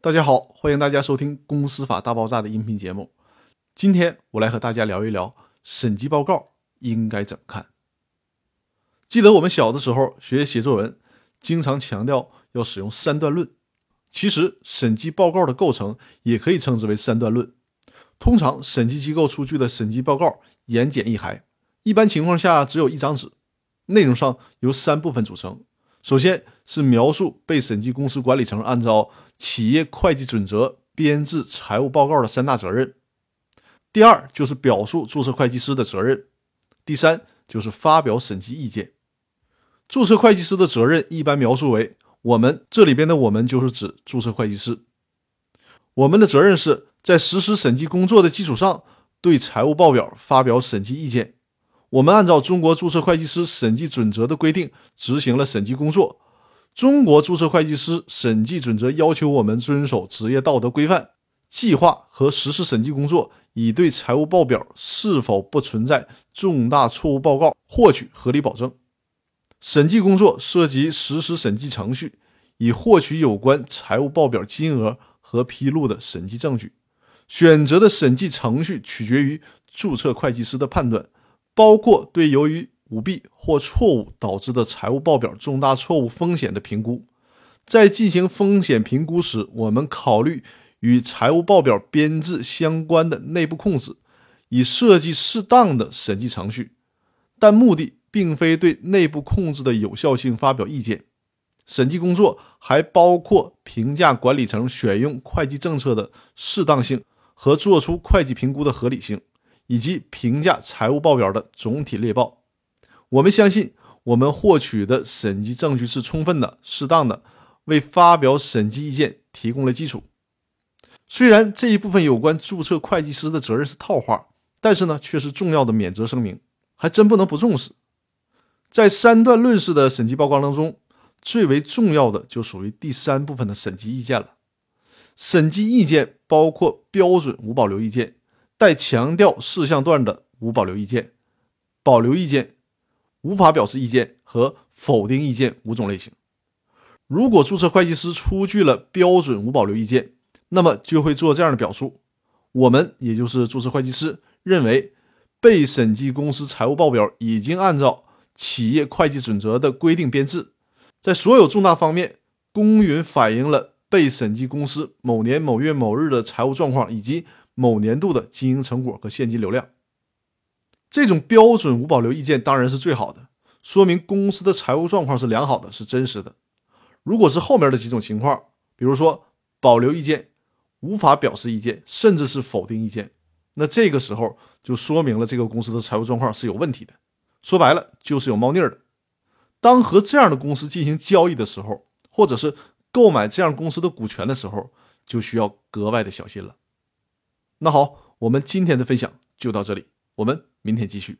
大家好，欢迎大家收听《公司法大爆炸》的音频节目。今天我来和大家聊一聊审计报告应该怎么看。记得我们小的时候学写作文，经常强调要使用三段论。其实审计报告的构成也可以称之为三段论。通常审计机构出具的审计报告言简意赅，一般情况下只有一张纸，内容上由三部分组成。首先是描述被审计公司管理层按照企业会计准则编制财务报告的三大责任。第二就是表述注册会计师的责任。第三就是发表审计意见。注册会计师的责任一般描述为：我们这里边的我们就是指注册会计师，我们的责任是。在实施审计工作的基础上，对财务报表发表审计意见。我们按照中国注册会计师审计准则的规定执行了审计工作。中国注册会计师审计准则要求我们遵守职业道德规范，计划和实施审计工作，以对财务报表是否不存在重大错误报告获取合理保证。审计工作涉及实施审计程序，以获取有关财务报表金额和披露的审计证据。选择的审计程序取决于注册会计师的判断，包括对由于舞弊或错误导致的财务报表重大错误风险的评估。在进行风险评估时，我们考虑与财务报表编制相关的内部控制，以设计适当的审计程序。但目的并非对内部控制的有效性发表意见。审计工作还包括评价管理层选用会计政策的适当性。和做出会计评估的合理性，以及评价财务报表的总体列报。我们相信，我们获取的审计证据是充分的、适当的，为发表审计意见提供了基础。虽然这一部分有关注册会计师的责任是套话，但是呢，却是重要的免责声明，还真不能不重视。在三段论式的审计报告当中，最为重要的就属于第三部分的审计意见了。审计意见包括标准无保留意见、带强调事项段的无保留意见、保留意见、无法表示意见和否定意见五种类型。如果注册会计师出具了标准无保留意见，那么就会做这样的表述：我们也就是注册会计师认为，被审计公司财务报表已经按照企业会计准则的规定编制，在所有重大方面公允反映了。被审计公司某年某月某日的财务状况，以及某年度的经营成果和现金流量，这种标准无保留意见当然是最好的，说明公司的财务状况是良好的，是真实的。如果是后面的几种情况，比如说保留意见、无法表示意见，甚至是否定意见，那这个时候就说明了这个公司的财务状况是有问题的，说白了就是有猫腻的。当和这样的公司进行交易的时候，或者是购买这样公司的股权的时候，就需要格外的小心了。那好，我们今天的分享就到这里，我们明天继续。